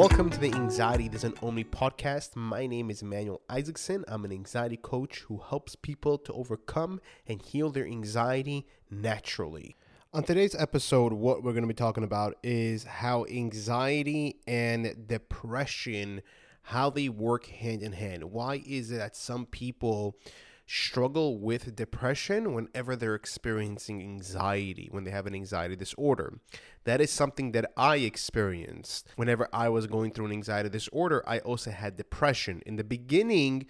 Welcome to the Anxiety Doesn't Me podcast. My name is Emmanuel Isaacson. I'm an anxiety coach who helps people to overcome and heal their anxiety naturally. On today's episode, what we're going to be talking about is how anxiety and depression how they work hand in hand. Why is it that some people struggle with depression whenever they're experiencing anxiety, when they have an anxiety disorder. That is something that I experienced whenever I was going through an anxiety disorder. I also had depression. In the beginning,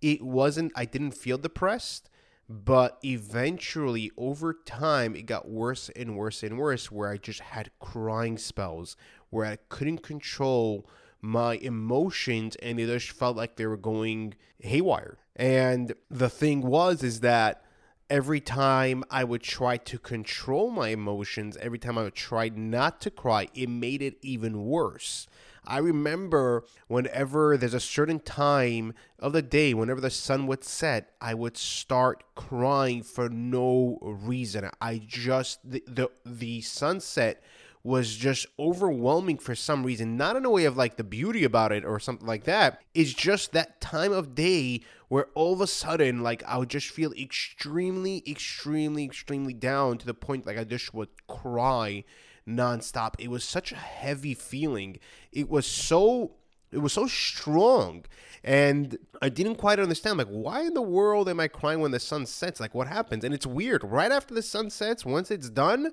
it wasn't, I didn't feel depressed, but eventually, over time, it got worse and worse and worse where I just had crying spells where I couldn't control my emotions and it just felt like they were going haywire. And the thing was is that every time I would try to control my emotions, every time I would try not to cry, it made it even worse. I remember whenever there's a certain time of the day, whenever the sun would set, I would start crying for no reason. I just the the, the sunset was just overwhelming for some reason. Not in a way of like the beauty about it or something like that. It's just that time of day where all of a sudden, like, I would just feel extremely, extremely, extremely down to the point like I just would cry nonstop. It was such a heavy feeling. It was so it was so strong and i didn't quite understand like why in the world am i crying when the sun sets like what happens and it's weird right after the sun sets once it's done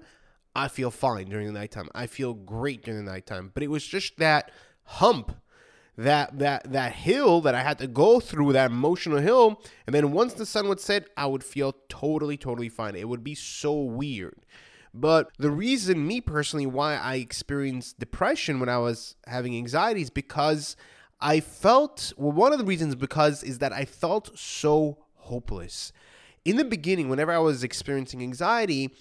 I feel fine during the nighttime. I feel great during the nighttime. But it was just that hump, that that that hill that I had to go through, that emotional hill. And then once the sun would set, I would feel totally, totally fine. It would be so weird. But the reason, me personally, why I experienced depression when I was having anxiety is because I felt, well, one of the reasons because is that I felt so hopeless. In the beginning, whenever I was experiencing anxiety,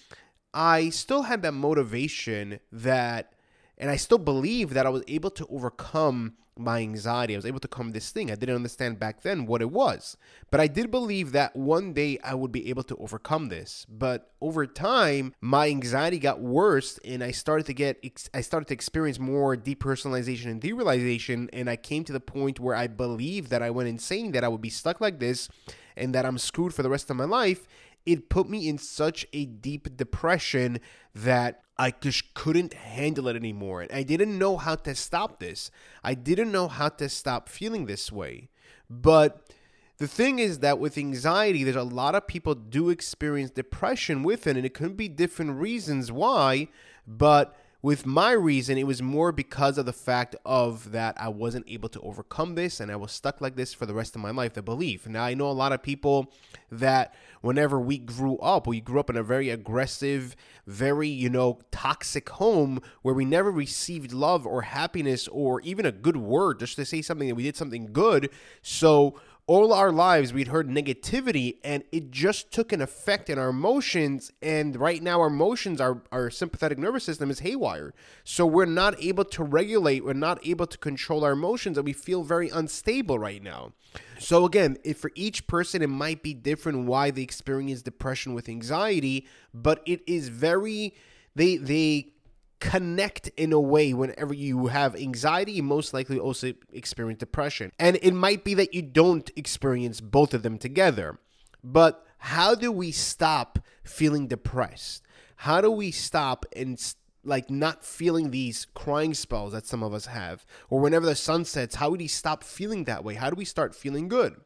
I still had that motivation that, and I still believe that I was able to overcome my anxiety. I was able to come this thing. I didn't understand back then what it was. But I did believe that one day I would be able to overcome this. But over time, my anxiety got worse and I started to get I started to experience more depersonalization and derealization and I came to the point where I believed that I went insane that I would be stuck like this and that I'm screwed for the rest of my life it put me in such a deep depression that I just couldn't handle it anymore. And I didn't know how to stop this. I didn't know how to stop feeling this way. But the thing is that with anxiety, there's a lot of people do experience depression with it, and it could be different reasons why, but with my reason, it was more because of the fact of that I wasn't able to overcome this and I was stuck like this for the rest of my life, the belief. Now, I know a lot of people that whenever we grew up, we grew up in a very aggressive, very, you know, toxic home where we never received love or happiness or even a good word just to say something that we did something good. So, all our lives we'd heard negativity and it just took an effect in our emotions and right now our emotions our, our sympathetic nervous system is haywire. So we're not able to regulate we're not able to control our emotions and we feel very unstable right now. So again if for each person it might be different why they experience depression with anxiety but it is very they they connect in a way whenever you have anxiety you most likely also experience depression. And it might be that you don't experience both of them together. But how do we stop feeling depressed? How do we stop and like not feeling these crying spells that some of us have? Or whenever the sun sets how do we stop feeling that way? How do we start feeling good?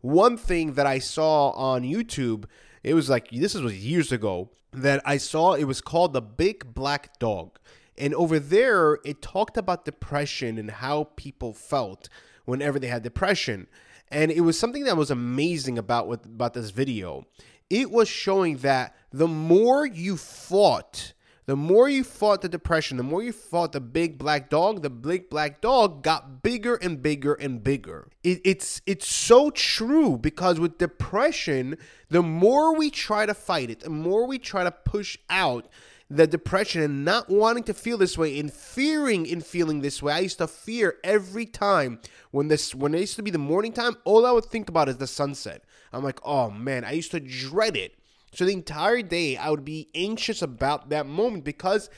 One thing that i saw on youtube it was like this was years ago that I saw. It was called The Big Black Dog. And over there, it talked about depression and how people felt whenever they had depression. And it was something that was amazing about about this video. It was showing that the more you fought the more you fought the depression, the more you fought the big black dog, the big black dog got bigger and bigger and bigger. It, it's it's so true because with depression, the more we try to fight it, the more we try to push out the depression and not wanting to feel this way and fearing in feeling this way. I used to fear every time when this when it used to be the morning time, all I would think about is the sunset. I'm like, oh man, I used to dread it. So the entire day, I would be anxious about that moment because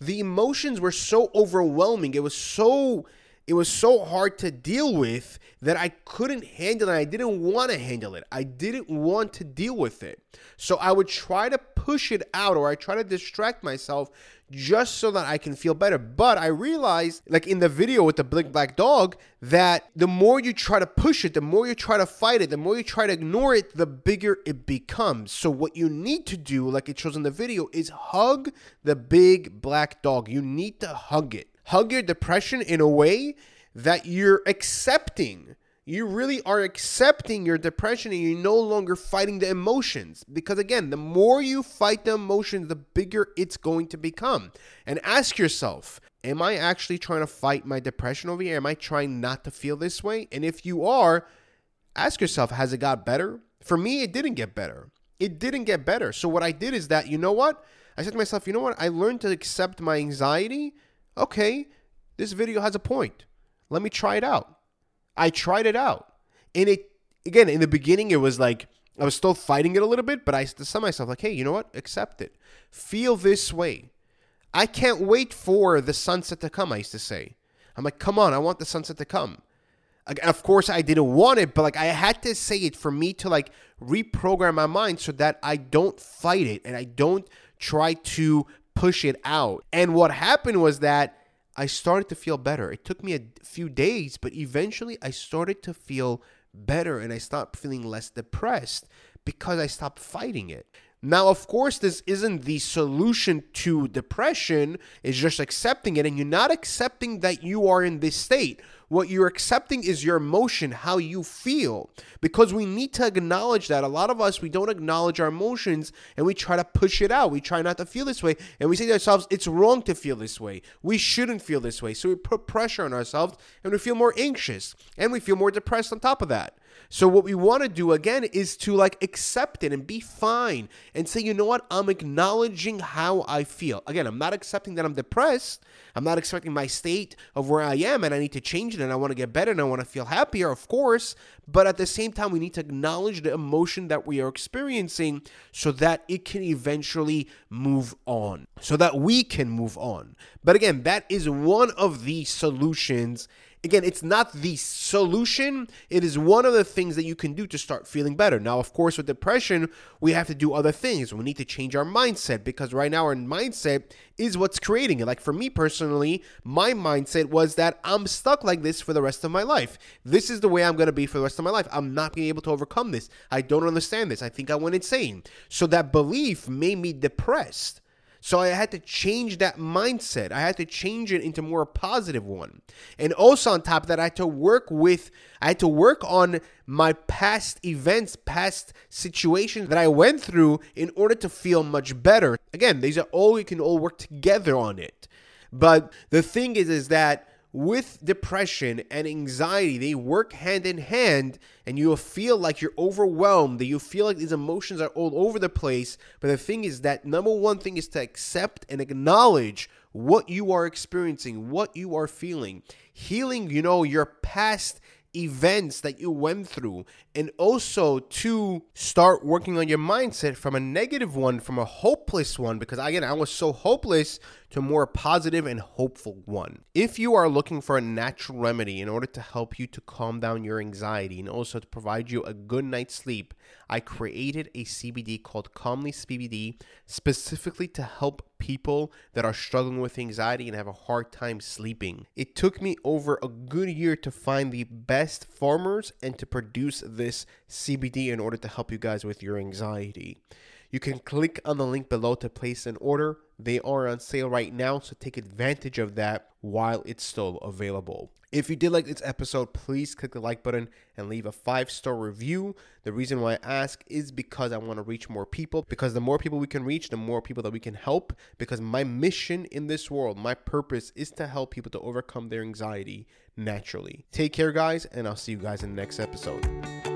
the emotions were so overwhelming. It was so it was so hard to deal with that I couldn't handle it. I didn't want to handle it. I didn't want to deal with it. So I would try to push it out or I try to distract myself just so that I can feel better. But I realized, like in the video with the big black dog, that the more you try to push it, the more you try to fight it, the more you try to ignore it, the bigger it becomes. So, what you need to do, like it shows in the video, is hug the big black dog. You need to hug it. Hug your depression in a way that you're accepting you really are accepting your depression and you're no longer fighting the emotions. Because again, the more you fight the emotions, the bigger it's going to become. And ask yourself, am I actually trying to fight my depression over here? Am I trying not to feel this way? And if you are, ask yourself, has it got better? For me, it didn't get better. It didn't get better. So what I did is that, you know what? I said to myself, you know what? I learned to accept my anxiety. Okay, this video has a point. Let me try it out. I tried it out. And it, again, in the beginning, it was like, I was still fighting it a little bit, but I said to myself, like, hey, you know what? Accept it. Feel this way. I can't wait for the sunset to come, I used to say. I'm like, come on, I want the sunset to come. of course, I didn't want it, but like I had to say it for me to like reprogram my mind so that I don't fight it and I don't try to push it out. And what happened was that I started to feel better. It took me a few days, but eventually I started to feel better and I stopped feeling less depressed because I stopped fighting it. Now, of course, this isn't the solution to depression, it's just accepting it. And you're not accepting that you are in this state. What you're accepting is your emotion, how you feel. Because we need to acknowledge that. A lot of us, we don't acknowledge our emotions and we try to push it out. We try not to feel this way. And we say to ourselves, it's wrong to feel this way. We shouldn't feel this way. So we put pressure on ourselves and we feel more anxious and we feel more depressed on top of that. So what we want to do again is to like accept it and be fine and say, you know what? I'm acknowledging how I feel. Again, I'm not accepting that I'm depressed. I'm not accepting my state of where I am and I need to change it and I want to get better and I want to feel happier, of course. But at the same time, we need to acknowledge the emotion that we are experiencing so that it can eventually move on, so that we can move on. But again, that is one of the solutions again, it's not the solution. It is one of the things that you can do to start feeling better. Now, of course, with depression, we have to do other things. We need to change our mindset because right now our mindset is what's creating it. Like for me personally, my mindset was that I'm stuck like this for the rest of my life. This is the way I'm going to be for the rest of my life. I'm not being able to overcome this. I don't understand this. I think I went insane. So that belief made me depressed. So I had to change that mindset. I had to change it into more positive one. And also on top of that, I had to work with I had to work on my past events, past situations that I went through in order to feel much better. Again, these are all we can all work together on it. But the thing is is that with depression and anxiety, they work hand in hand, and you feel like you're overwhelmed, that you feel like these emotions are all over the place. But the thing is that number one thing is to accept and acknowledge what you are experiencing, what you are feeling. Healing, you know, your past events that you went through and also to start working on your mindset from a negative one from a hopeless one because again I was so hopeless to more positive and hopeful one. If you are looking for a natural remedy in order to help you to calm down your anxiety and also to provide you a good night's sleep, I created a CBD called Calmli CBD specifically to help people that are struggling with anxiety and have a hard time sleeping. It took me over a good year to find the best farmers and to produce this CBD in order to help you guys with your anxiety. You can click on the link below to place an order. They are on sale right now, so take advantage of that while it's still available. If you did like this episode, please click the like button and leave a five star review. The reason why I ask is because I want to reach more people. Because the more people we can reach, the more people that we can help. Because my mission in this world, my purpose is to help people to overcome their anxiety naturally. Take care, guys, and I'll see you guys in the next episode.